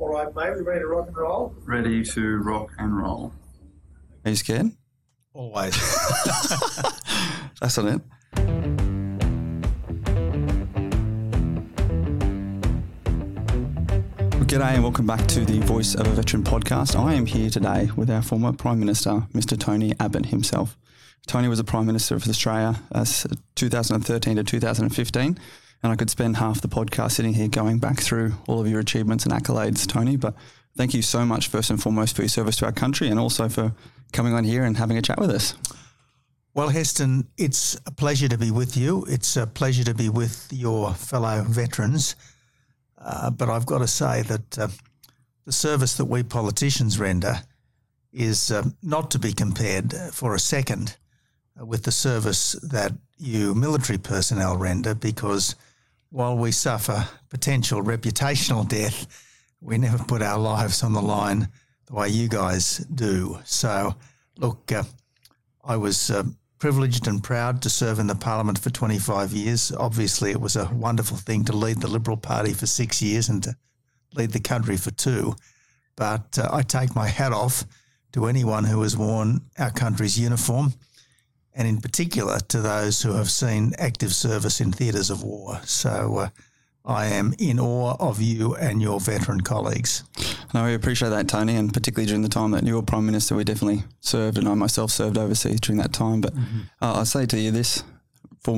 All right, mate, we ready to rock and roll? Ready to rock and roll. Are you scared? Always. That's not it. Well, G'day and welcome back to the Voice of a Veteran podcast. I am here today with our former Prime Minister, Mr. Tony Abbott himself. Tony was a Prime Minister of Australia uh, as 2013 to 2015, and I could spend half the podcast sitting here going back through all of your achievements and accolades, Tony. But thank you so much, first and foremost, for your service to our country and also for coming on here and having a chat with us. well, Heston, it's a pleasure to be with you. It's a pleasure to be with your fellow veterans. Uh, but I've got to say that uh, the service that we politicians render is uh, not to be compared for a second uh, with the service that you military personnel render because while we suffer potential reputational death, we never put our lives on the line the way you guys do. So, look, uh, I was uh, privileged and proud to serve in the Parliament for 25 years. Obviously, it was a wonderful thing to lead the Liberal Party for six years and to lead the country for two. But uh, I take my hat off to anyone who has worn our country's uniform, and in particular to those who have seen active service in theatres of war. So uh, I am in awe of you and your veteran colleagues. No, we appreciate that, Tony, and particularly during the time that you were Prime Minister, we definitely served, and I myself served overseas during that time. But uh, I say to you this,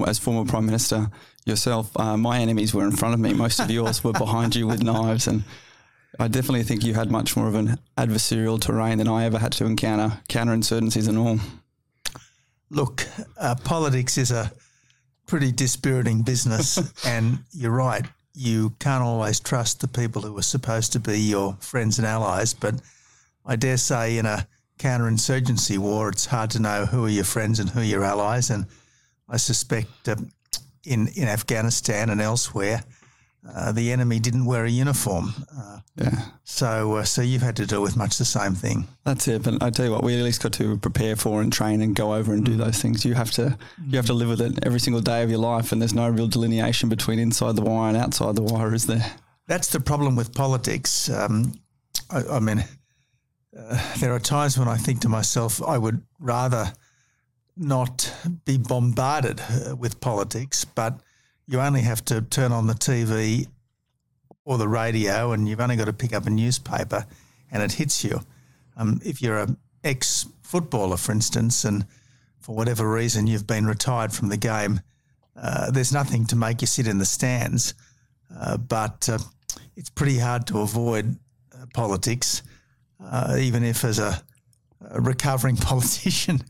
as former Prime Minister yourself, uh, my enemies were in front of me. Most of yours were behind you with knives, and I definitely think you had much more of an adversarial terrain than I ever had to encounter, counterinsurgencies and all. Look, uh, politics is a pretty dispiriting business, and you're right. You can't always trust the people who are supposed to be your friends and allies. But I dare say, in a counterinsurgency war, it's hard to know who are your friends and who are your allies. And I suspect um, in in Afghanistan and elsewhere, uh, the enemy didn't wear a uniform. Uh, Yeah. so, uh, so you've had to deal with much the same thing. That's it. But I tell you what, we at least got to prepare for and train and go over and do those things. You have to, you have to live with it every single day of your life, and there's no real delineation between inside the wire and outside the wire, is there? That's the problem with politics. Um, I, I mean, uh, there are times when I think to myself, I would rather not be bombarded uh, with politics, but you only have to turn on the TV or the radio, and you've only got to pick up a newspaper, and it hits you. Um, if you're an ex footballer, for instance, and for whatever reason you've been retired from the game, uh, there's nothing to make you sit in the stands. Uh, but uh, it's pretty hard to avoid uh, politics, uh, even if as a, a recovering politician,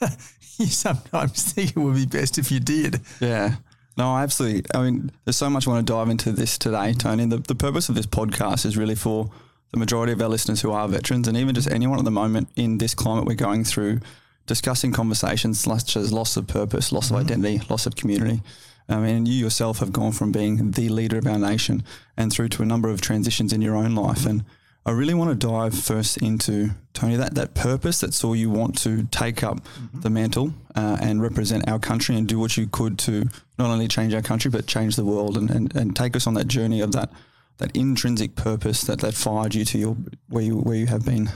you sometimes think it would be best if you did. Yeah. No, I absolutely. I mean, there's so much I want to dive into this today, Tony. The, the purpose of this podcast is really for the majority of our listeners who are veterans and even just anyone at the moment in this climate we're going through, discussing conversations such as loss of purpose, loss of mm-hmm. identity, loss of community. I mean, and you yourself have gone from being the leader of our nation and through to a number of transitions in your own life. And I really want to dive first into Tony that that purpose that saw you want to take up the mantle uh, and represent our country and do what you could to not only change our country but change the world and, and, and take us on that journey of that that intrinsic purpose that, that fired you to your where you where you have been.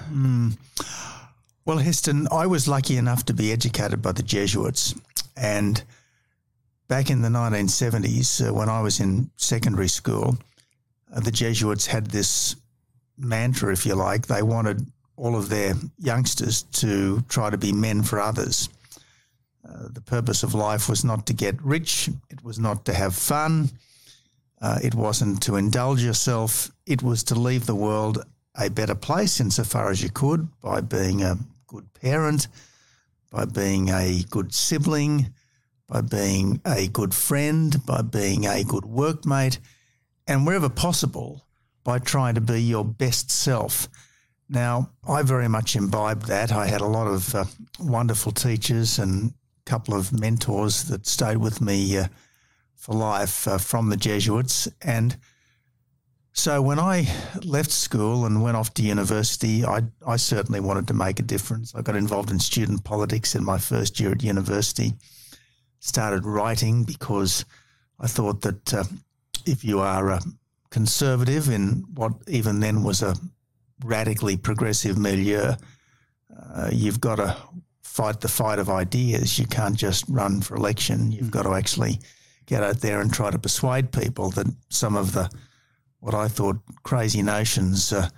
Well, Heston, I was lucky enough to be educated by the Jesuits. And back in the 1970s, uh, when I was in secondary school, uh, the Jesuits had this mantra, if you like. They wanted all of their youngsters to try to be men for others. Uh, the purpose of life was not to get rich, it was not to have fun, uh, it wasn't to indulge yourself, it was to leave the world a better place insofar as you could by being a good parent, by being a good sibling, by being a good friend, by being a good workmate, and wherever possible, by trying to be your best self. Now, I very much imbibed that. I had a lot of uh, wonderful teachers and a couple of mentors that stayed with me uh, for life uh, from the Jesuits. And so when I left school and went off to university, I, I certainly wanted to make a difference. I got involved in student politics in my first year at university, started writing because I thought that uh, if you are a conservative in what even then was a radically progressive milieu. Uh, you've got to fight the fight of ideas. You can't just run for election. You've got to actually get out there and try to persuade people that some of the what I thought crazy notions uh,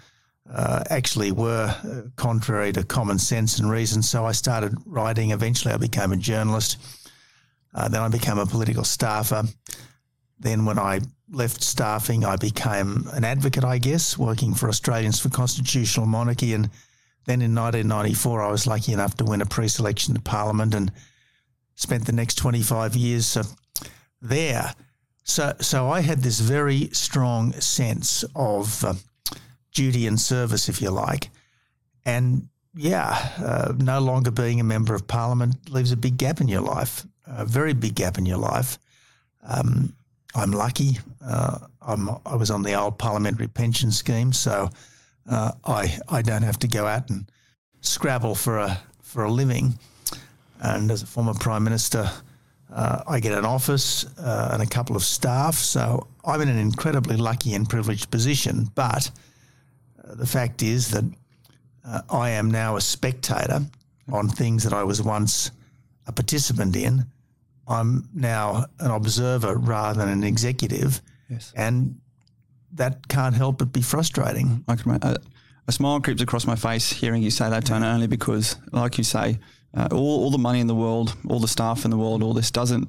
uh, actually were uh, contrary to common sense and reason. So I started writing. Eventually, I became a journalist. Uh, then I became a political staffer. Then, when I left staffing, I became an advocate, I guess, working for Australians for Constitutional Monarchy. And then in 1994, I was lucky enough to win a pre selection to Parliament and spent the next 25 years uh, there. So, so I had this very strong sense of uh, duty and service, if you like. And yeah, uh, no longer being a member of parliament leaves a big gap in your life, a very big gap in your life. Um, I'm lucky. Uh, I'm, I was on the old parliamentary pension scheme, so uh, I I don't have to go out and scrabble for a for a living. And as a former prime minister, uh, I get an office uh, and a couple of staff, so I'm in an incredibly lucky and privileged position. But uh, the fact is that uh, I am now a spectator on things that I was once a participant in. I'm now an observer rather than an executive, Yes. and that can't help but be frustrating. I can, a, a smile creeps across my face hearing you say that, Tony, only because, like you say, uh, all, all the money in the world, all the staff in the world, all this doesn't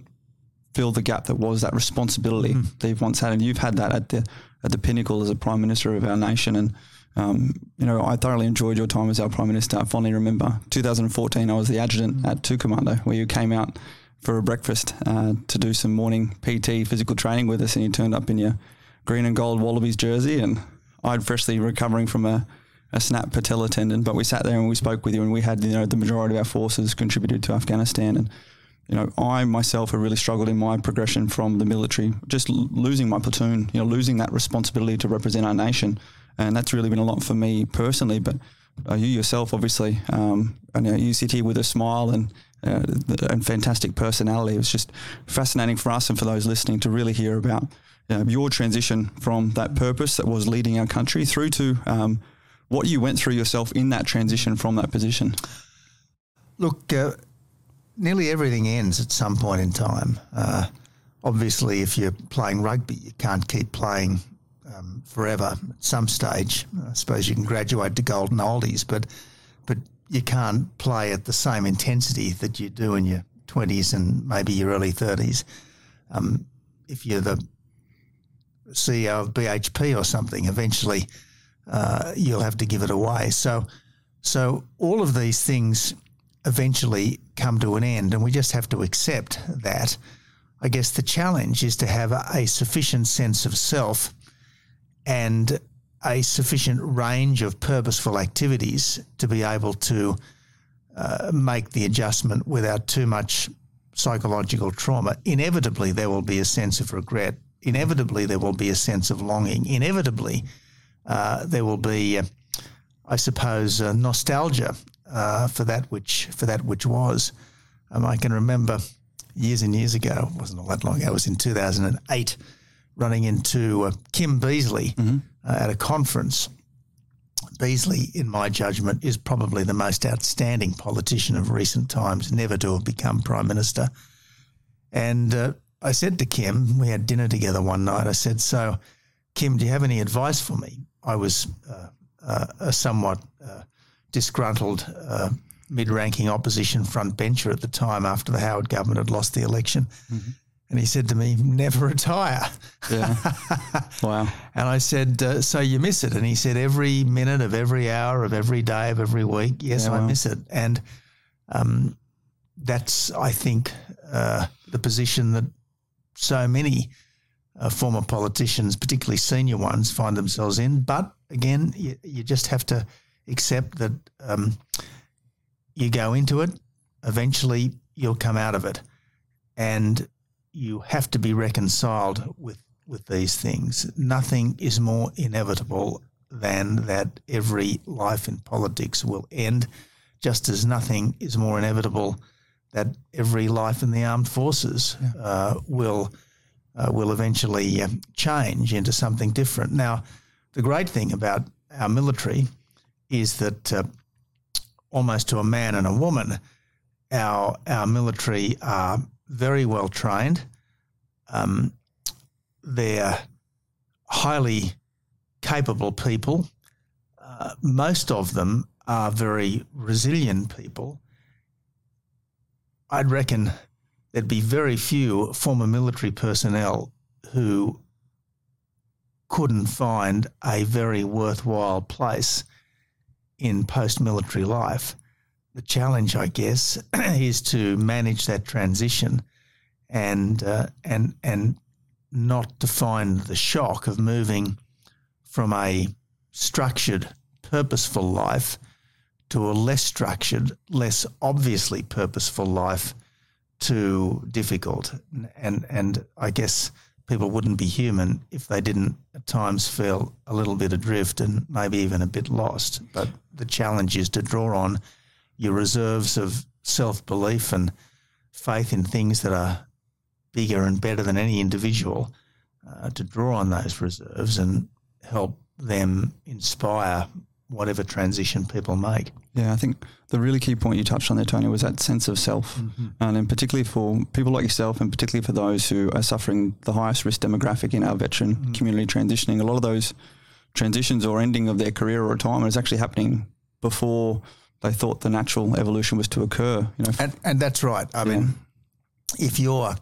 fill the gap that was that responsibility that you've once had, and you've had that at the at the pinnacle as a prime minister of our nation. And um, you know, I thoroughly enjoyed your time as our prime minister. I fondly remember 2014. I was the adjutant at Two Commando, where you came out for a breakfast uh, to do some morning PT physical training with us, and you turned up in your green and gold Wallabies jersey, and I'd freshly recovering from a a snap patella tendon, but we sat there and we spoke with you, and we had you know the majority of our forces contributed to Afghanistan, and you know I myself have really struggled in my progression from the military, just l- losing my platoon, you know losing that responsibility to represent our nation, and that's really been a lot for me personally. But uh, you yourself, obviously, um, and uh, you sit here with a smile and. Uh, and fantastic personality. It was just fascinating for us and for those listening to really hear about uh, your transition from that purpose that was leading our country through to um, what you went through yourself in that transition from that position. Look, uh, nearly everything ends at some point in time. Uh, obviously, if you're playing rugby, you can't keep playing um, forever. At some stage, I suppose you can graduate to golden oldies, but you can't play at the same intensity that you do in your 20s and maybe your early 30s. Um, if you're the CEO of BHP or something, eventually uh, you'll have to give it away. So, so all of these things eventually come to an end, and we just have to accept that. I guess the challenge is to have a, a sufficient sense of self and a sufficient range of purposeful activities to be able to uh, make the adjustment without too much psychological trauma. Inevitably, there will be a sense of regret. Inevitably, there will be a sense of longing. Inevitably, uh, there will be, uh, I suppose, uh, nostalgia uh, for that which for that which was. Um, I can remember years and years ago, it wasn't all that long ago, it was in 2008, running into uh, Kim Beazley uh, at a conference. Beazley, in my judgment, is probably the most outstanding politician of recent times, never to have become Prime Minister. And uh, I said to Kim, we had dinner together one night, I said, So, Kim, do you have any advice for me? I was uh, uh, a somewhat uh, disgruntled uh, mid ranking opposition front bencher at the time after the Howard government had lost the election. And he said to me, Never retire. Yeah. wow. And I said, uh, So you miss it? And he said, Every minute of every hour of every day of every week. Yes, Yeah, I wow. miss it. And um, that's, I think, uh, the position that so many uh, former politicians, particularly senior ones, find themselves in. But again, you, you just have to accept that um, you go into it, eventually you'll come out of it. And you have to be reconciled with, with these things. Nothing is more inevitable than that every life in politics will end, just as nothing is more inevitable that every life in the armed forces uh, will uh, will eventually um, change into something different. Now, the great thing about our military is that uh, almost to a man and a woman, our our military are very well trained. Um, they're highly capable people. Uh, most of them are very resilient people. I'd reckon there'd be very few former military personnel who couldn't find a very worthwhile place in post military life. The challenge, I guess, is to manage that transition and uh, and and not to find the shock of moving from a structured, purposeful life to a less structured, less obviously purposeful life too difficult. And and I guess people wouldn't be human if they didn't at times feel a little bit adrift and maybe even a bit lost. But the challenge is to draw on your reserves of self belief and faith in things that are bigger and better than any individual uh, to draw on those reserves and help them inspire whatever transition people make. Yeah, I think the really key point you touched on there, Tony, was that sense of self. Mm-hmm. And in particularly for people like yourself, and particularly for those who are suffering the highest risk demographic in our veteran mm-hmm. community transitioning, a lot of those transitions or ending of their career or retirement is actually happening before they thought the natural evolution was to occur. You know, and, and that's right. I yeah. mean, if you're,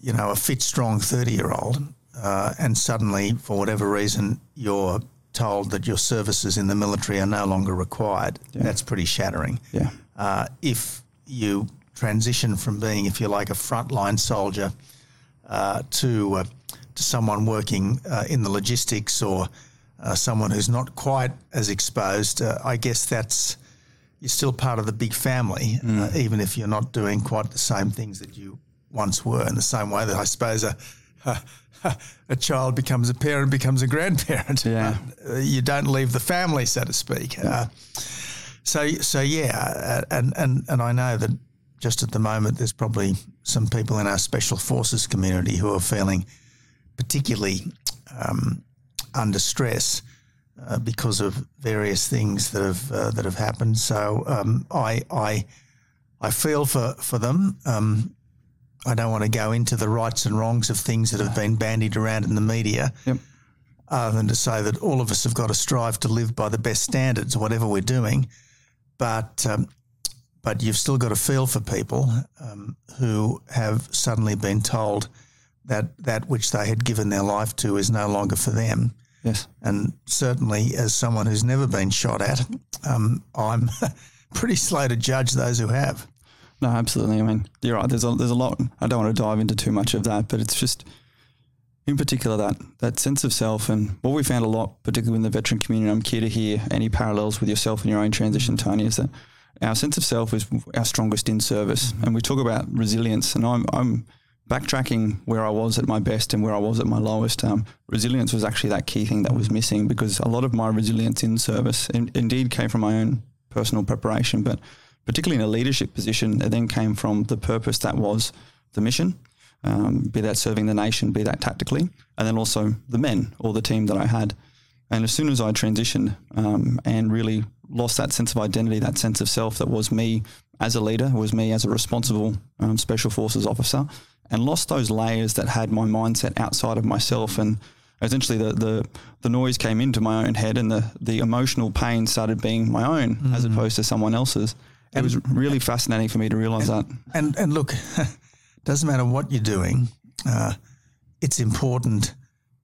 you know, a fit, strong thirty-year-old, uh, and suddenly, for whatever reason, you're told that your services in the military are no longer required, yeah. that's pretty shattering. Yeah. Uh, if you transition from being, if you like, a frontline soldier uh, to uh, to someone working uh, in the logistics or uh, someone who's not quite as exposed, uh, I guess that's you're still part of the big family, mm. even if you're not doing quite the same things that you once were. In the same way that I suppose a a child becomes a parent, becomes a grandparent. Yeah. Uh, you don't leave the family, so to speak. Uh, so, so yeah, uh, and, and, and I know that just at the moment there's probably some people in our special forces community who are feeling particularly um, under stress uh, because of various things that have uh, that have happened. So um, I I I feel for for them. Um, I don't want to go into the rights and wrongs of things that have been bandied around in the media, yep. other than to say that all of us have got to strive to live by the best standards, whatever we're doing. But um, but you've still got to feel for people um, who have suddenly been told that that which they had given their life to is no longer for them. Yes. And certainly, as someone who's never been shot at, um, I'm pretty slow to judge those who have. No, absolutely. I mean, you're right. There's a, there's a lot. I don't want to dive into too much of that, but it's just, in particular, that that sense of self and what we found a lot, particularly in the veteran community. I'm keen to hear any parallels with yourself and your own transition, Tony. Is that our sense of self is our strongest in service, mm-hmm. and we talk about resilience. And I'm I'm backtracking where I was at my best and where I was at my lowest. Um, resilience was actually that key thing that was missing because a lot of my resilience in service in, indeed came from my own personal preparation, but particularly in a leadership position, it then came from the purpose that was the mission, um, be that serving the nation, be that tactically, and then also the men or the team that I had. And as soon as I transitioned um, and really lost that sense of identity, that sense of self that was me as a leader, was me as a responsible um, special forces officer, and lost those layers that had my mindset outside of myself and essentially the, the, the noise came into my own head and the, the emotional pain started being my own mm-hmm. as opposed to someone else's. It was really fascinating for me to realize and, that. And and look, doesn't matter what you're doing, uh, it's important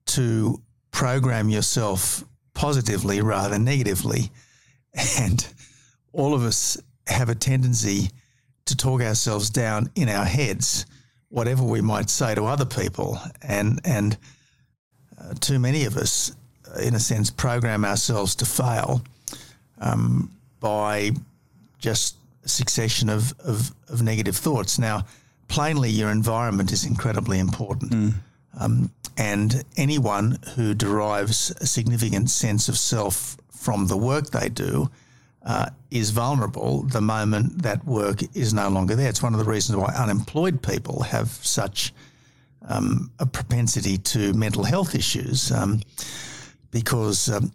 to program yourself positively rather than negatively. And all of us have a tendency to talk ourselves down in our heads, whatever we might say to other people. And and uh, too many of us, in a sense, program ourselves to fail um, by just a succession of, of, of, negative thoughts. Now, plainly, your environment is incredibly important. Mm. Um, and anyone who derives a significant sense of self from the work they do uh, is vulnerable the moment that work is no longer there. It's one of the reasons why unemployed people have such um, a propensity to mental health issues um, because um,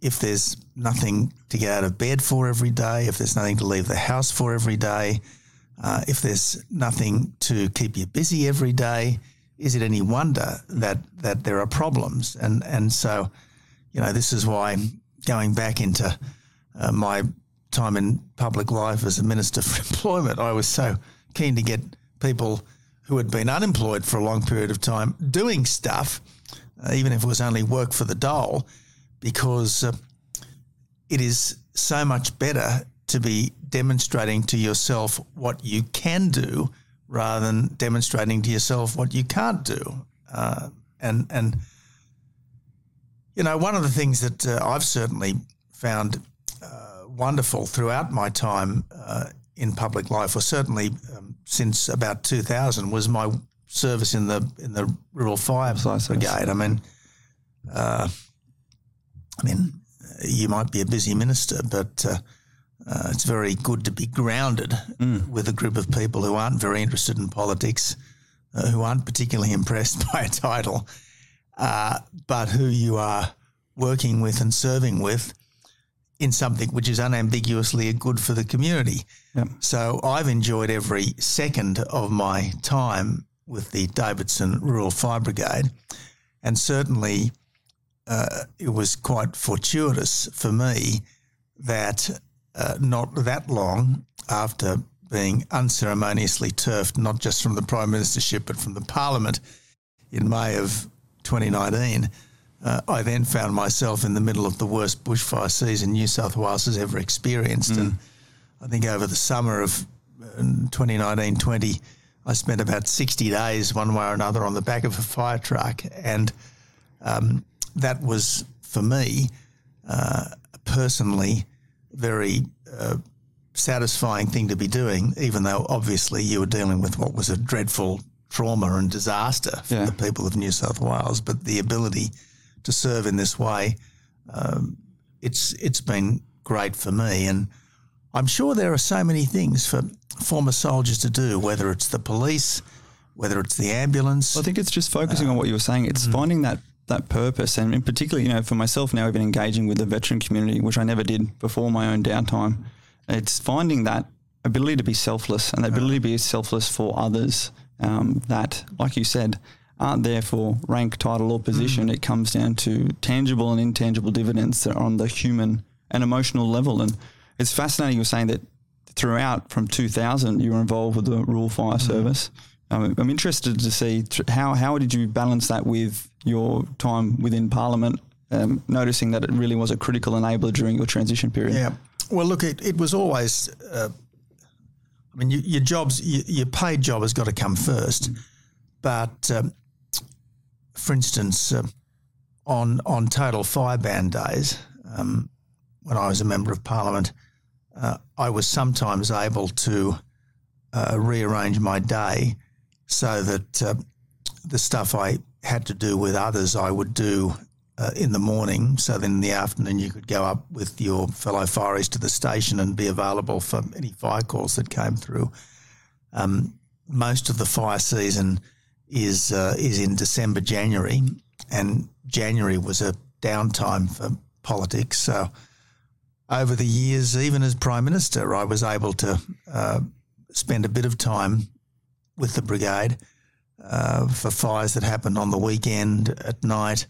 if there's nothing to get out of bed for every day, if there's nothing to leave the house for every day, uh, if there's nothing to keep you busy every day, is it any wonder that that there are problems? And and so, you know, this is why going back into uh, my time in public life as a minister for employment, I was so keen to get people who had been unemployed for a long period of time doing stuff, uh, even if it was only work for the dole, because uh, it is so much better to be demonstrating to yourself what you can do rather than demonstrating to yourself what you can't do. Uh, and and you know, one of the things that uh, I've certainly found wonderful throughout my time uh, in public life, or certainly um, since about 2000, was my service in the in the Rural Fire Brigade. I mean, uh, I mean, you might be a busy minister, but uh, uh, it's very good to be grounded mm. with a group of people who aren't very interested in politics, uh, who aren't particularly impressed by a title, uh, but who you are working with and serving with in something which is unambiguously good for the community. Yep. So I've enjoyed every second of my time with the Davidson Rural Fire Brigade, and certainly uh, it was quite fortuitous for me that uh, not that long after being unceremoniously turfed, not just from the Prime Ministership, but from the Parliament in May of 2019, uh, I then found myself in the middle of the worst bushfire season New South Wales has ever experienced. Mm. And I think over the summer of 2019 20, I spent about 60 days, one way or another, on the back of a fire truck. And um, that was, for me, uh, personally, very uh, satisfying thing to be doing, even though obviously you were dealing with what was a dreadful trauma and disaster for yeah. the people of New South Wales. But the ability to serve in this way, um, it's it's been great for me, and I'm sure there are so many things for former soldiers to do, whether it's the police, whether it's the ambulance. I think it's just focusing uh, on what you were saying. It's mm-hmm. finding that that purpose, and in particular, you know, for myself now, even engaging with the veteran community, which I never did before my own downtime. It's finding that ability to be selfless and the ability to be selfless for others. Um, that, like you said, aren't there for rank, title, or position. Mm. It comes down to tangible and intangible dividends that are on the human and emotional level. And it's fascinating you're saying that throughout from 2000 you were involved with the Rural Fire mm. Service. Um, I'm interested to see how how did you balance that with your time within Parliament, um, noticing that it really was a critical enabler during your transition period. Yeah. Well, look, it, it was always. Uh, I mean, you, your jobs, you, your paid job has got to come first. Mm. But um, for instance, uh, on on total fire ban days, um, when I was a member of Parliament, uh, I was sometimes able to uh, rearrange my day so that uh, the stuff I had to do with others, I would do uh, in the morning. So then in the afternoon, you could go up with your fellow fireys to the station and be available for any fire calls that came through. Um, most of the fire season is uh, is in December, January, and January was a downtime for politics. So over the years, even as prime minister, I was able to uh, spend a bit of time with the brigade uh, for fires that happened on the weekend at night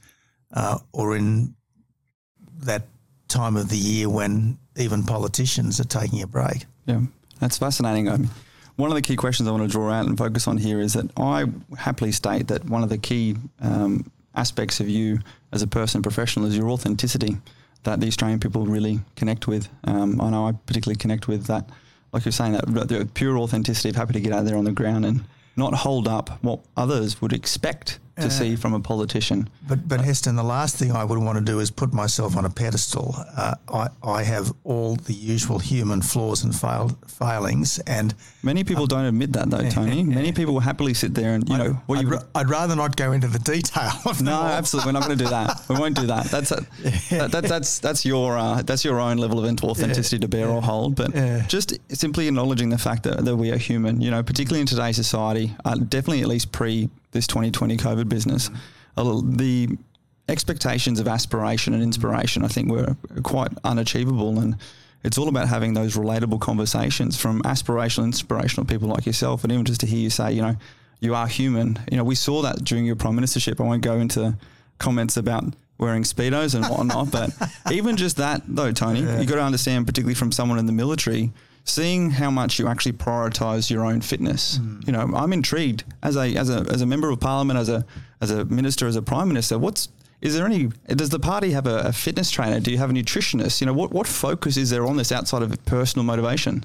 uh, or in that time of the year when even politicians are taking a break. Yeah, that's fascinating. I mean, one of the key questions I want to draw out and focus on here is that I happily state that one of the key um, aspects of you as a person professional is your authenticity that the Australian people really connect with. Um, I know I particularly connect with that, like you're saying, that the pure authenticity of happy to get out there on the ground and not hold up what others would expect to uh, see from a politician. But but Heston, the last thing I would want to do is put myself on a pedestal. Uh, I I have all the usual human flaws and fail, failings, and many people uh, don't admit that though, Tony. many people will happily sit there and you know. I'd, I'd, I'd, rather not go into the detail. Of No, absolutely, we're not going to do that. We won't do that. That's a, that, that, that's that's your uh, that's your own level of authenticity yeah, to bear yeah, or hold. But yeah. just simply acknowledging the fact that, that we are human. You know, particularly in today's society, uh, definitely at least pre this 2020 COVID business. A little- The expectations of aspiration and inspiration, I think, were quite unachievable. And it's all about having those relatable conversations from aspirational, inspirational people like yourself. And even just to hear you say, you know, you are human. You know, we saw that during your prime ministership. I won't go into comments about wearing speedos and whatnot, but even just that though, Tony, you got to understand, particularly from someone in the military, seeing how much you actually prioritize your own fitness. You know, I'm intrigued as a as a as a member of parliament, as a as a minister, as a prime minister. What's is there any? Does the party have a, a fitness trainer? Do you have a nutritionist? You know, what what focus is there on this outside of personal motivation?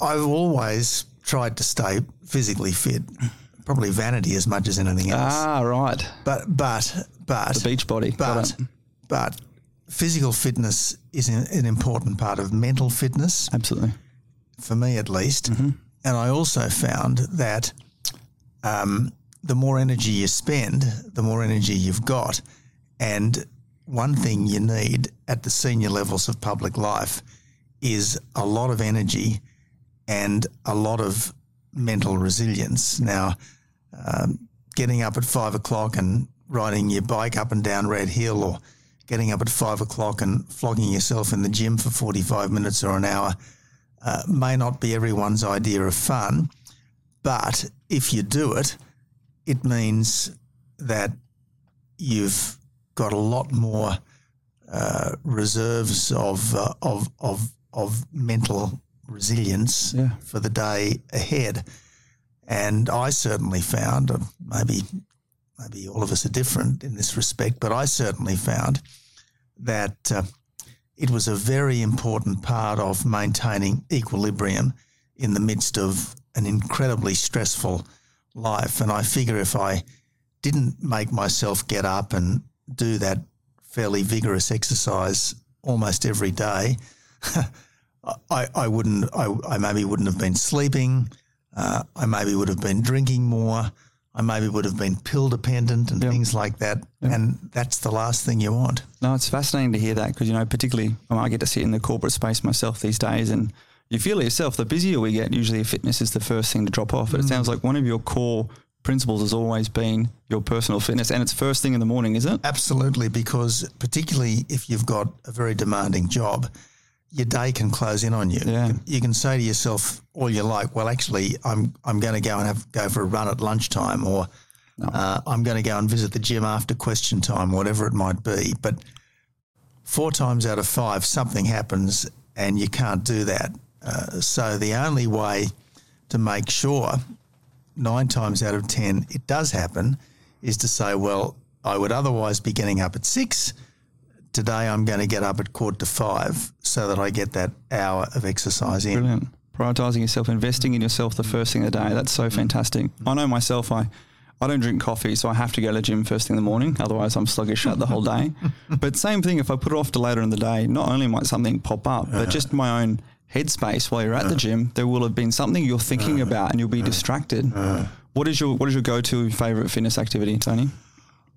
I've always tried to stay physically fit, probably vanity as much as anything else. Ah, right. But but but The beach body. But but physical fitness is an, an important part of mental fitness Absolutely. for me at least. Mm-hmm. And I also found that um, the more energy you spend, the more energy you've got. And one thing you need at the senior levels of public life is a lot of energy and a lot of mental resilience. Now, um, getting up at five o'clock and riding your bike up and down Red Hill or getting up at five o'clock and flogging yourself in the gym for 45 minutes or an hour uh, may not be everyone's idea of fun, but if you do it, it means that you've got a lot more uh, reserves of, uh, of of of mental resilience Yeah. for the day ahead. And I certainly found, uh, maybe maybe all of us are different in this respect, but I certainly found that uh, it was a very important part of maintaining equilibrium in the midst of an incredibly stressful life. And I figure if I didn't make myself get up and do that fairly vigorous exercise almost every day, I, I wouldn't, I, I maybe wouldn't have been sleeping. Uh, I maybe would have been drinking more. I maybe would have been pill dependent and things like that. And that's the last thing you want. No, it's fascinating to hear that because, you know, particularly I, mean, I get to sit in the corporate space myself these days and you feel it yourself. The busier we get, usually fitness is the first thing to drop off. But it mm. sounds like one of your core principles has always been your personal fitness and it's first thing in the morning, is it? Absolutely, because particularly if you've got a very demanding job, your day can close in on you. Yeah. You, can, say to yourself all you like, well, actually, I'm I'm going to go and have go for a run at lunchtime, or uh, I'm going to go and visit the gym after question time, whatever it might be. But four times out of five, something happens, and you can't do that. Uh, so the only way to make sure nine times out of 10 it does happen is to say, well, I would otherwise be getting up at six. Today I'm going to get up at quarter to five so that I get that hour of exercise in. Brilliant. Prioritizing yourself, investing in yourself the first thing of the day. That's so fantastic. I know myself, I, I don't drink coffee, so I have to go to the gym first thing in the morning. Otherwise, I'm sluggish throughout the whole day. but same thing, if I put it off to later in the day, not only might something pop up, but just my own headspace while you're at the gym, there will have been something you're thinking about and you'll be distracted. What is your What is your go to favorite fitness activity, Tony?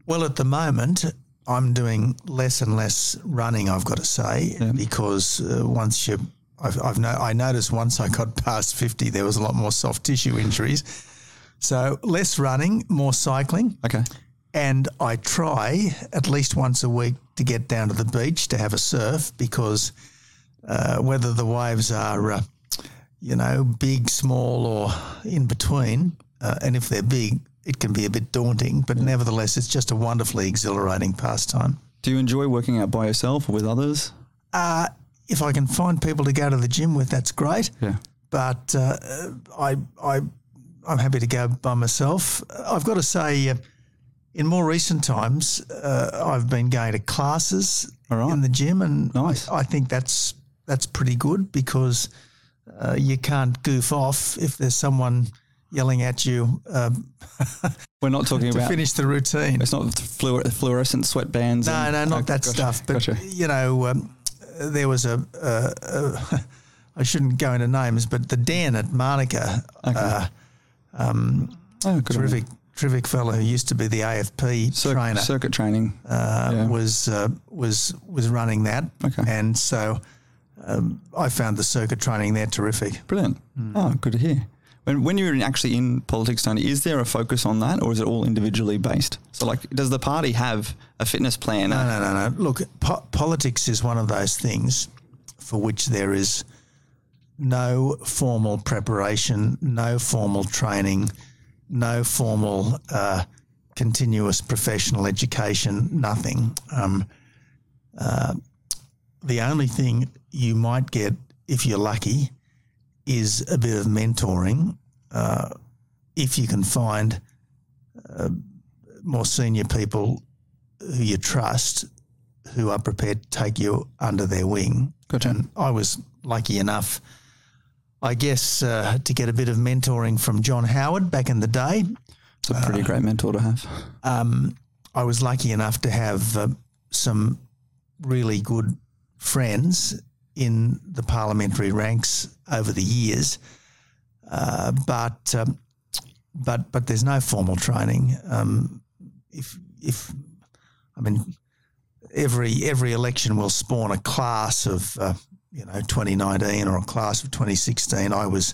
Well, at the moment, I'm doing less and less running. I've got to say, because uh, once you, I've, I've no, I noticed once I got past fifty, there was a lot more soft tissue injuries. So less running, more cycling, Okay. and I try at least once a week to get down to the beach to have a surf because uh, whether the waves are, uh, you know, big, small, or in between, uh, and if they're big, it can be a bit daunting. But nevertheless, it's just a wonderfully exhilarating pastime. Do you enjoy working out by yourself or with others? Uh, if I can find people to go to the gym with, that's great. Yeah. But uh, I, I, I'm happy to go by myself. I've got to say, uh, in more recent times, uh, I've been going to classes right. in the gym, and Nice. I, I think that's that's pretty good because uh, you can't goof off if there's someone yelling at you um, We're not talking to about. finish the routine. It's not fluor- fluorescent sweatbands. No, and- no, not Okay, that stuff. But gotcha. you know, um, there was a, a, a. I shouldn't go into names, but the Dan at Monica, uh, Oh, good terrific, terrific fellow who used to be the AFP Cir- trainer, Circuit training. uh, yeah. was uh, was was running that, Okay. and so um, I found the circuit training there terrific. Brilliant. Hmm. Oh, good to hear. When, when you're actually in politics, Tony, is there a focus on that, or is it all individually based? So, like, does the party have a fitness plan? No, no, no, no. Look, po- politics is one of those things for which there is no formal preparation, no formal training, no formal uh, continuous professional education, nothing. Um, uh, the only thing you might get, if you're lucky, is a bit of mentoring. Uh, if you can find uh, more senior people who you trust who are prepared to take you under their wing. Gotcha. And I was lucky enough, I guess, uh, to get a bit of mentoring from John Howard back in the day. It's a pretty great mentor to have. Um, I was lucky enough to have uh, some really good friends in the parliamentary ranks over the years, uh, but um, but but there's no formal training. Um, if if I mean every every election will spawn a class of uh, you know 2019 or a class of 2016. I was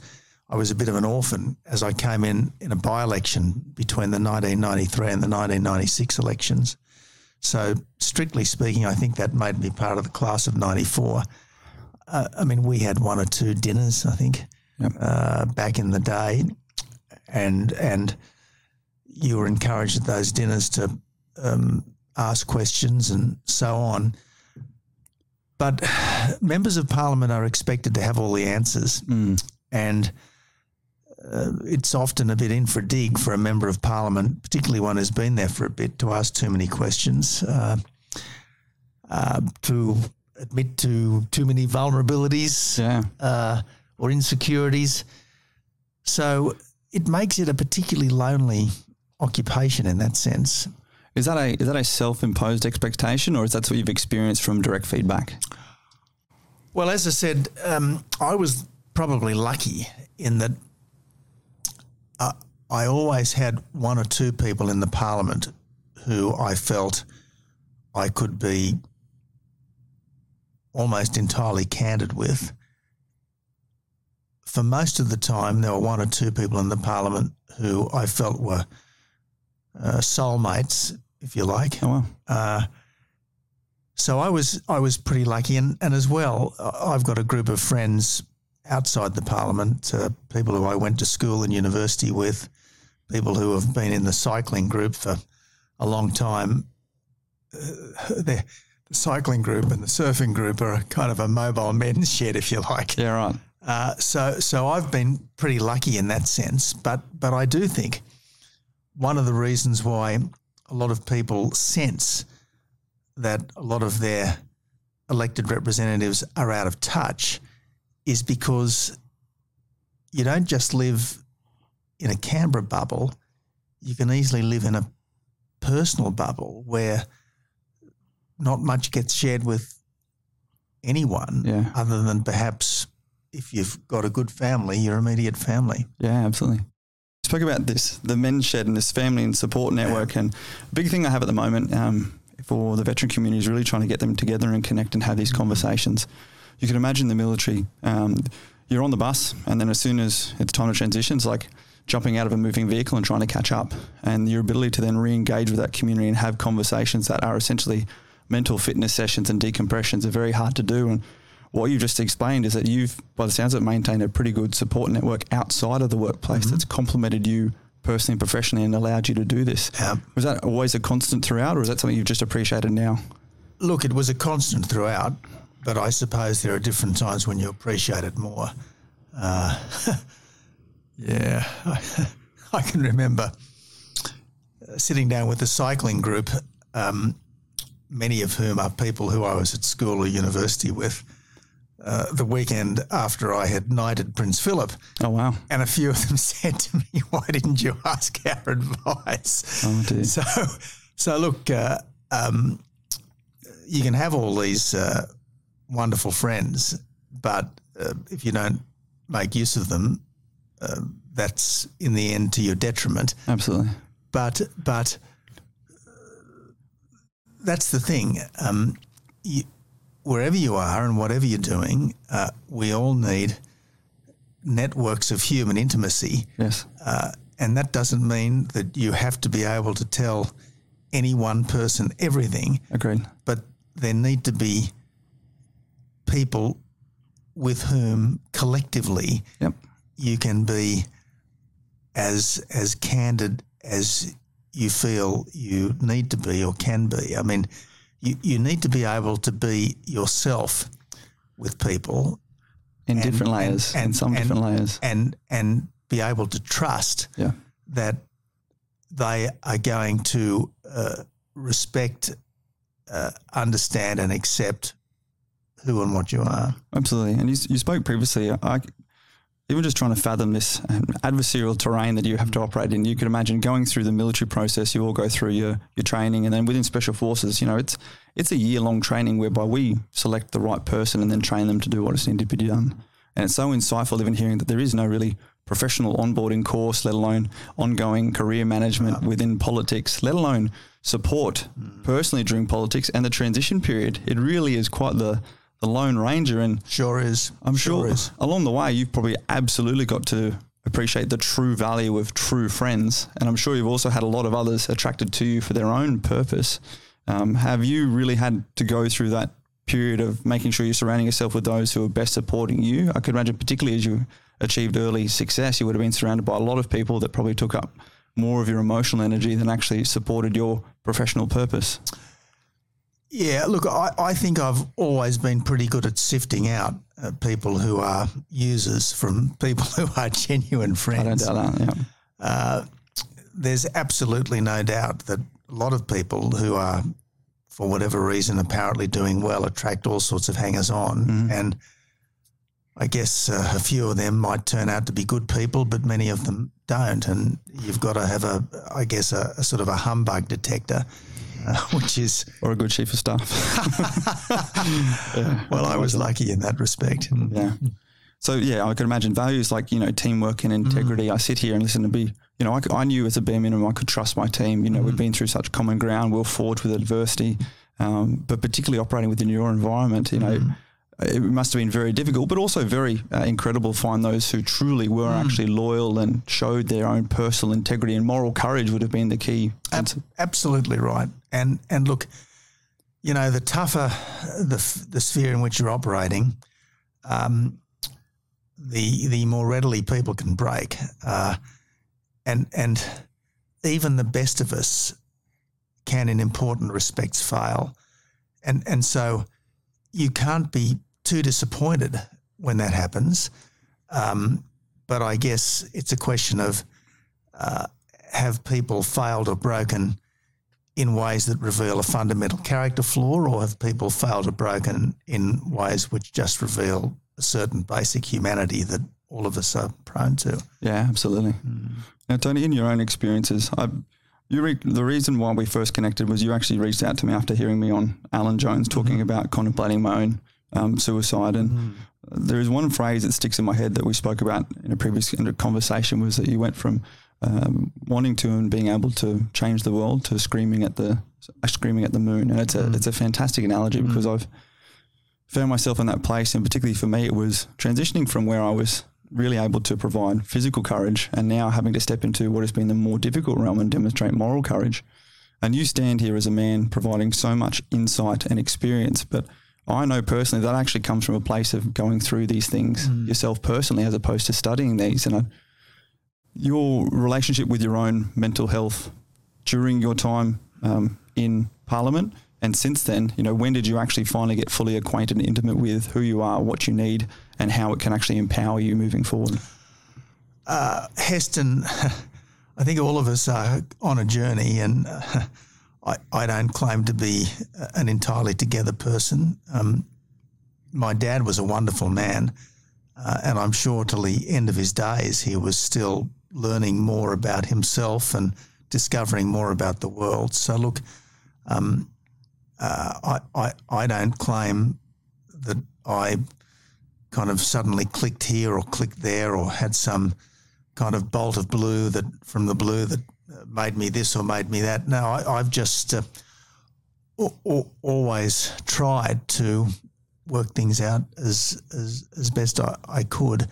I was a bit of an orphan as I came in in a by election between the 1993 and the 1996 elections. So strictly speaking, I think that made me part of the class of '94. Uh, I mean, we had one or two dinners, I think, Yep. uh, back in the day, and and you were encouraged at those dinners to um, ask questions and so on. But members of parliament are expected to have all the answers, and uh, it's often a bit in for a dig for a member of parliament, particularly one who's been there for a bit, to ask too many questions, uh, uh, to admit to too many vulnerabilities Yeah. uh, or insecurities. So it makes it a particularly lonely occupation in that sense. Is that a is that a self imposed expectation, or is that what you've experienced from direct feedback? Well, as I said, um, I was probably lucky in that uh, I always had one or two people in the parliament who I felt I could be almost entirely candid with. For most of the time, there were one or two people in the parliament who I felt were uh, soulmates, if you like. Oh wow. Uh, so I was I was pretty lucky, and, and as well, I've got a group of friends outside the parliament, uh, people who I went to school and university with, people who have been in the cycling group for a long time. Uh, the the cycling group and the surfing group are a kind of a mobile men's shed, if you like. Yeah, right. Uh, so so I've been pretty lucky in that sense, but but I do think one of the reasons why a lot of people sense that a lot of their elected representatives are out of touch is because you don't just live in a Canberra bubble, you can easily live in a personal bubble where not much gets shared with anyone Yeah. other than perhaps if you've got a good family, your immediate family. Yeah, absolutely. Spoke about this, the men's shed and this family and support network. And a big thing I have at the moment um, for the veteran community is really trying to get them together and connect and have these conversations. You can imagine the military, um, you're on the bus, and then as soon as it's time to transition, it's like jumping out of a moving vehicle and trying to catch up. And your ability to then re engage with that community and have conversations that are essentially mental fitness sessions and decompressions are very hard to do. And what you've just explained is that you've, by the sounds of it, maintained a pretty good support network outside of the workplace that's complemented you personally and professionally and allowed you to do this. Yeah. Was that always a constant throughout, or is that something you've just appreciated now? Look, it was a constant throughout, but I suppose there are different times when you appreciate it more. Uh, yeah, I, can remember sitting down with the cycling group, um, many of whom are people who I was at school or university with, uh, the weekend after I had knighted Prince Philip. Oh wow! And a few of them said to me, "Why didn't you ask our advice?" Oh, dear. So, so look, uh, um, you can have all these uh, wonderful friends, but uh, if you don't make use of them, uh, that's in the end to your detriment. Absolutely. But but that's the thing. Um, you, wherever you are and whatever you're doing, uh, we all need networks of human intimacy. Yes. Uh, and that doesn't mean that you have to be able to tell any one person everything, Agreed. but there need to be people with whom collectively Yep. you can be as as candid as you feel you need to be or can be. I mean, you, you need to be able to be yourself with people In And- different and- layers. in and- some and- different layers. and and be able to trust Yeah. that they are going to uh, respect, uh, understand, and accept who and what you are. Absolutely. And you, you spoke previously, I, even just trying to fathom this um, adversarial terrain that you have to operate in, you could imagine going through the military process, you all go through your, your training, and then within special forces, you know, it's it's a year long training whereby we select the right person and then train them to do what is needed to be done. And it's so insightful even hearing that there is no really professional onboarding course, let alone ongoing career management within politics, let alone support personally during politics and the transition period. It really is quite the the Lone Ranger and Sure is. I'm sure, is. along the way you've probably absolutely got to appreciate the true value of true friends, and I'm sure you've also had a lot of others attracted to you for their own purpose. Um, have you really had to go through that period of making sure you're surrounding yourself with those who are best supporting you? I could imagine, particularly as you achieved early success, you would have been surrounded by a lot of people that probably took up more of your emotional energy than actually supported your professional purpose. Yeah, look, I, I think I've always been pretty good at sifting out uh, people who are users from people who are genuine I friends. don't doubt that. Yeah. Uh, there's absolutely no doubt that a lot of people who are, for whatever reason, apparently doing well attract all sorts of hangers on. And I guess uh, a few of them might turn out to be good people, but many of them don't. And you've got to have a, I guess, a, a sort of a humbug detector, uh, which is, Or a good chief of staff. Yeah. well, I was lucky in that respect. Yeah. So yeah, I could imagine values like you know teamwork and integrity. I sit here and listen to be, you know, I knew as a bare minimum I could trust my team. You know, we've been through such common ground. We'll forge with adversity, um, but particularly operating within your environment, you know, it must have been very difficult, but also very uh, incredible. to Find those who truly were actually loyal and showed their own personal integrity and moral courage would have been the key. Ab- absolutely right. And and look, you know, the tougher the f- the sphere in which you're operating, um, the the more readily people can break. Uh, and and even the best of us can, in important respects, fail. And and so you can't be too disappointed when that happens. Um, but I guess it's a question of uh, have people failed or broken in ways that reveal a fundamental character flaw, or have people failed or broken in ways which just reveal a certain basic humanity that all of us are prone to? Yeah, absolutely. Now, Tony, in your own experiences, I, you re- the reason why we first connected was you actually reached out to me after hearing me on Alan Jones talking about contemplating my own um, suicide, and there is one phrase that sticks in my head that we spoke about in a previous conversation was that you went from um, wanting to and being able to change the world to screaming at the screaming at the moon, and it's a it's a fantastic analogy because I've found myself in that place, and particularly for me, it was transitioning from where I was really able to provide physical courage and now having to step into what has been the more difficult realm and demonstrate moral courage. And you stand here as a man providing so much insight and experience, but I know personally that actually comes from a place of going through these things yourself personally as opposed to studying these. And I, your relationship with your own mental health during your time um, in Parliament and since then, you know, when did you actually finally get fully acquainted and intimate with who you are, what you need, and how it can actually empower you moving forward? Uh, Heston, I think all of us are on a journey, and uh, I, I don't claim to be an entirely together person. Um, my dad was a wonderful man, uh, and I'm sure till the end of his days he was still learning more about himself and discovering more about the world. So look, um, uh, I, I I don't claim that I kind of suddenly clicked here or clicked there or had some kind of bolt of blue that from the blue that made me this or made me that. No, I, I've just uh, al- al- always tried to work things out as as, as best I, I could,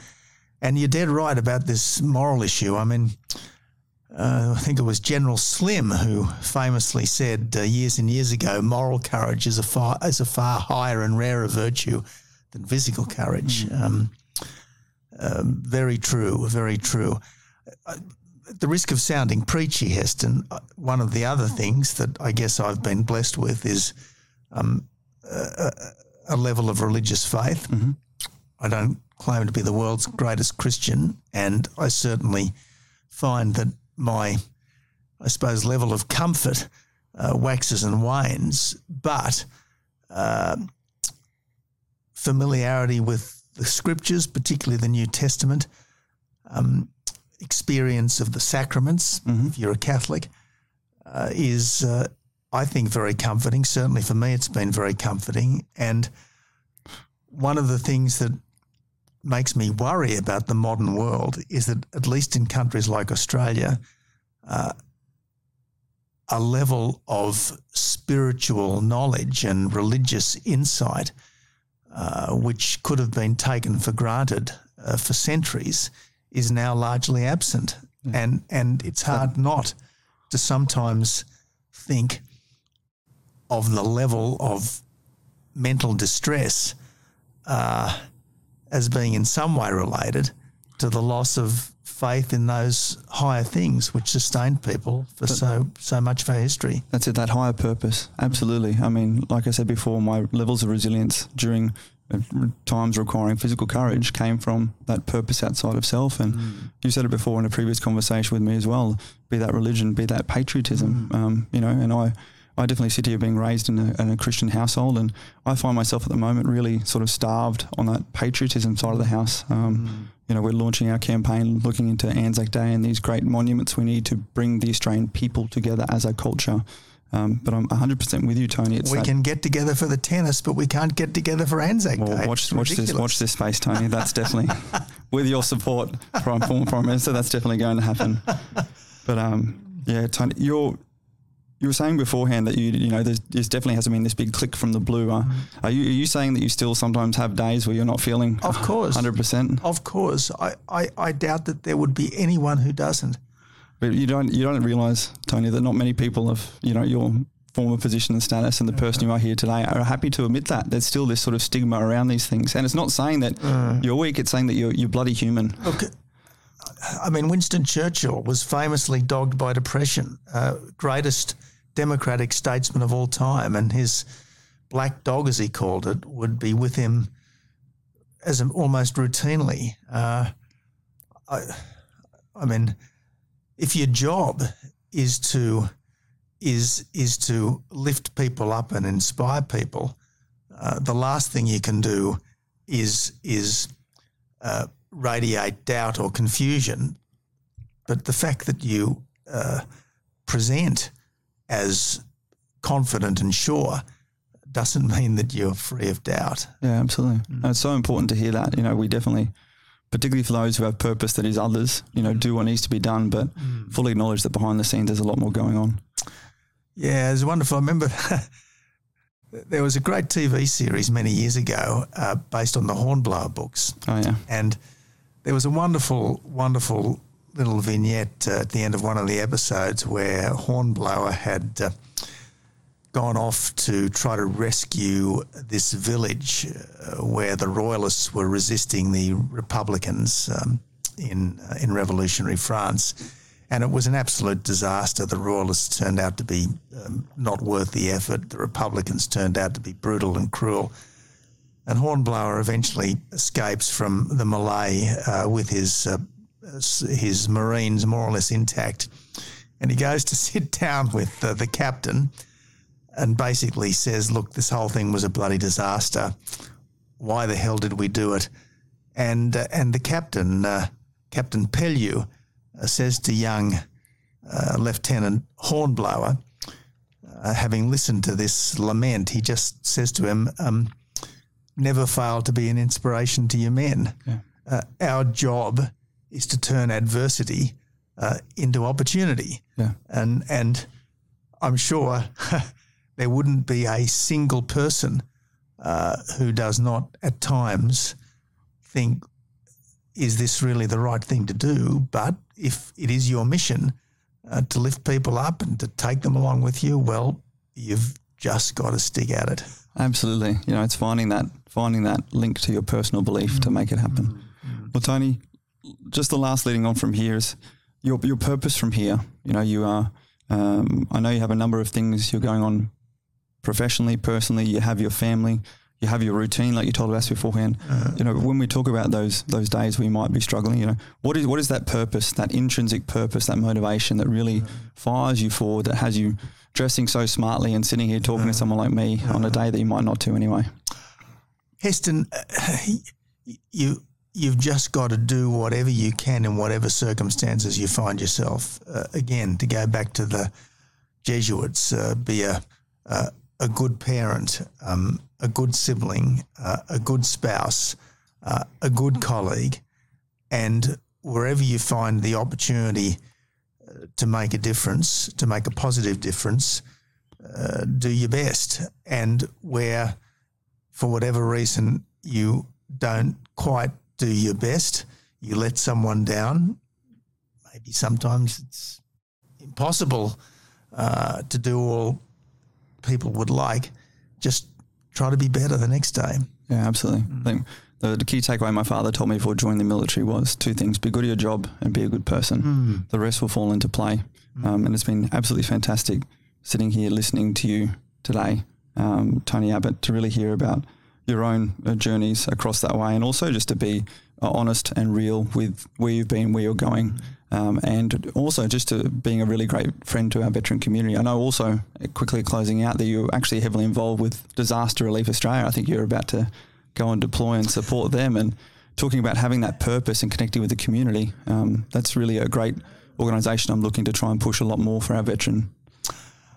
And you're dead right about this moral issue. I mean, uh, I think it was General Slim who famously said uh, years and years ago, moral courage is a far is a far higher and rarer virtue than physical courage. Um, um, very true, very true. At the risk of sounding preachy, Heston, uh, one of the other things that I guess I've been blessed with is um, a, a, level of religious faith. Mm-hmm. I don't claim to be the world's greatest Christian, and I certainly find that my, I suppose, level of comfort uh, waxes and wanes, but uh, familiarity with the scriptures, particularly the New Testament, um, experience of the sacraments, Mm-hmm. if you're a Catholic, uh, is, uh, I think, very comforting. Certainly for me, it's been very comforting. And one of the things that makes me worry about the modern world is that, at least in countries like Australia, uh, a level of spiritual knowledge and religious insight, uh, which could have been taken for granted uh, for centuries, is now largely absent. And, and it's hard not to sometimes think of the level of mental distress uh, as being in some way related to the loss of faith in those higher things which sustained people for so so much of our history. That's it, that higher purpose. Absolutely. I mean, like I said before, my levels of resilience during times requiring physical courage came from that purpose outside of self. And you said it before in a previous conversation with me as well be that religion, be that patriotism, um, you know, and I. I definitely sit here being raised in a, in a Christian household, and I find myself at the moment really sort of starved on that patriotism side of the house. Um, You know, we're launching our campaign looking into Anzac Day and these great monuments we need to bring the Australian people together as a culture. Um, but I'm 100% with you, Tony. It's we that- can get together for the tennis, but we can't get together for Anzac well, Day. watch watch this watch this space, Tony. That's definitely with your support, Prime former Prime Minister. That's definitely going to happen. But um, yeah, Tony, you're you were saying beforehand that you you know there's, there's definitely hasn't been this big click from the blue. Uh, are you are you saying that you still sometimes have days where you're not feeling Of course. hundred percent? Of course, I, I, I doubt that there would be anyone who doesn't. But you don't you don't realise, Tony, that not many people of you know your former position and status and the person you are here today are happy to admit that. There's still this sort of stigma around these things, and it's not saying that you're weak. It's saying that you're you're bloody human. Look, I mean, Winston Churchill was famously dogged by depression, uh, greatest democratic statesman of all time, and his black dog, as he called it, would be with him as almost routinely. Uh, I, I mean, if your job is to is is to lift people up and inspire people, uh, the last thing you can do is is uh, radiate doubt or confusion. But the fact that you uh, present as confident and sure doesn't mean that you're free of doubt. Yeah, absolutely. And it's so important to hear that. You know, we definitely, particularly for those who have purpose that is others, you know, do what needs to be done, but fully acknowledge that behind the scenes there's a lot more going on. Yeah, it was wonderful. I remember there was a great TV series many years ago uh, based on the Hornblower books. Oh yeah, And there was a wonderful, wonderful little vignette uh, at the end of one of the episodes where Hornblower had uh, gone off to try to rescue this village uh, where the royalists were resisting the Republicans um, in uh, in revolutionary France. And it was an absolute disaster. The royalists turned out to be um, not worth the effort. The Republicans turned out to be brutal and cruel. And Hornblower eventually escapes from the Malay uh, with his uh, his Marines more or less intact, and he goes to sit down with uh, the captain, and basically says, "Look, this whole thing was a bloody disaster. Why the hell did we do it?" And uh, and the captain, uh, Captain Pellew, uh, says to young uh, Lieutenant Hornblower, uh, having listened to this lament, he just says to him. Um, never fail to be an inspiration to your men. Uh, our job is to turn adversity uh, into opportunity. Yeah. And and I'm sure there wouldn't be a single person uh, who does not at times think is this really the right thing to do? But if it is your mission uh, to lift people up and to take them along with you, well, you've just got to stick at it. Absolutely. You know, it's finding that finding that link to your personal belief to make it happen. Well, Tony, just the last leading on from here is your your purpose from here. You know, you are. Um, I know you have a number of things you're going on professionally, personally. You have your family. You have your routine, like you told us beforehand. You know, when we talk about those those days we might be struggling, you know, what is what is that purpose, that intrinsic purpose, that motivation that really fires you forward, that has you dressing so smartly and sitting here talking to someone like me on a day that you might not do anyway? Heston, uh, you you've just got to do whatever you can in whatever circumstances you find yourself. Uh, again, to go back to the Jesuits, uh, be a, a a good parent, um, a good sibling, uh, a good spouse, uh, a good colleague, and wherever you find the opportunity uh, to make a difference, to make a positive difference, uh, do your best. And where, for whatever reason, you don't quite do your best, you let someone down. Maybe sometimes it's impossible uh, to do all people would like. Just try to be better the next day. Yeah, absolutely. I think the, the key takeaway my father told me before joining the military was two things: be good at your job and be a good person. The rest will fall into play. Um, and it's been absolutely fantastic sitting here listening to you today, um, Tony Abbott, to really hear about your own uh, journeys across that way, and also just to be uh, honest and real with where you've been, where you're going. Um, and also just to being a really great friend to our veteran community. I know also, uh, quickly closing out, that you're actually heavily involved with Disaster Relief Australia. I think you're about to go and deploy and support them and talking about having that purpose and connecting with the community. Um, that's really a great organisation I'm looking to try and push a lot more for our veteran.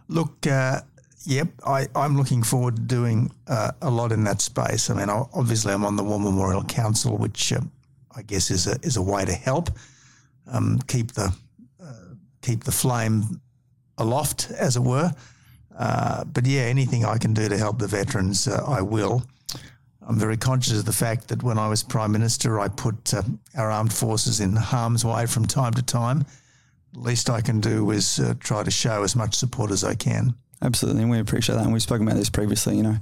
Look, uh, yep, I, I'm looking forward to doing uh, a lot in that space. I mean, obviously, I'm on the War Memorial Council, which uh, I guess is a is a way to help um, keep the uh, keep the flame aloft, as it were. Uh, but yeah, anything I can do to help the veterans, uh, I will. I'm very conscious of the fact that when I was Prime Minister, I put uh, our armed forces in harm's way from time to time. The least I can do is uh, try to show as much support as I can. Absolutely, and we appreciate that. And we've spoken about this previously. You know,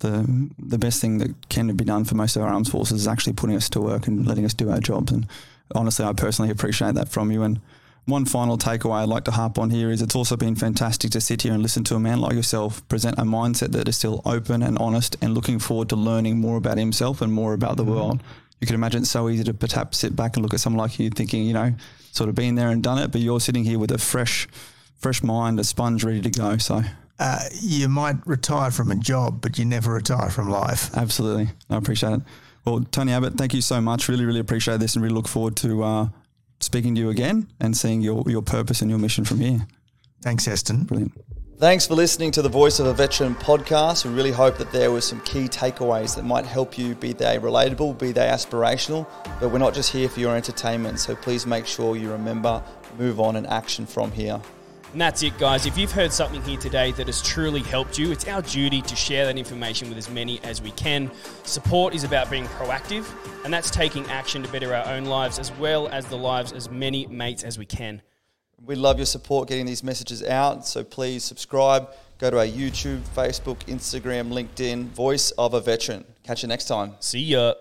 the the best thing that can be done for most of our armed forces is actually putting us to work and letting us do our jobs. And honestly, I personally appreciate that from you. And one final takeaway I'd like to harp on here is it's also been fantastic to sit here and listen to a man like yourself present a mindset that is still open and honest and looking forward to learning more about himself and more about the world. You can imagine it's so easy to perhaps sit back and look at someone like you thinking, you know, sort of been there and done it, but you're sitting here with a fresh, fresh mind, a sponge ready to go. So Uh, you might retire from a job, but you never retire from life. Absolutely. I appreciate it. Well, Tony Abbott, thank you so much. Really, really appreciate this and really look forward to uh, speaking to you again and seeing your, your purpose and your mission from here. Thanks, Heston. Brilliant. Thanks for listening to the Voice of a Veteran podcast. We really hope that there were some key takeaways that might help you, be they relatable, be they aspirational. But we're not just here for your entertainment, so please make sure you remember, move on, and action from here. And that's it, guys. If you've heard something here today that has truly helped you, it's our duty to share that information with as many as we can. Support is about being proactive, and that's taking action to better our own lives as well as the lives as many mates as we can. We love your support getting these messages out, so please subscribe. Go to our YouTube, Facebook, Instagram, LinkedIn, Voice of a Veteran. Catch you next time. See ya.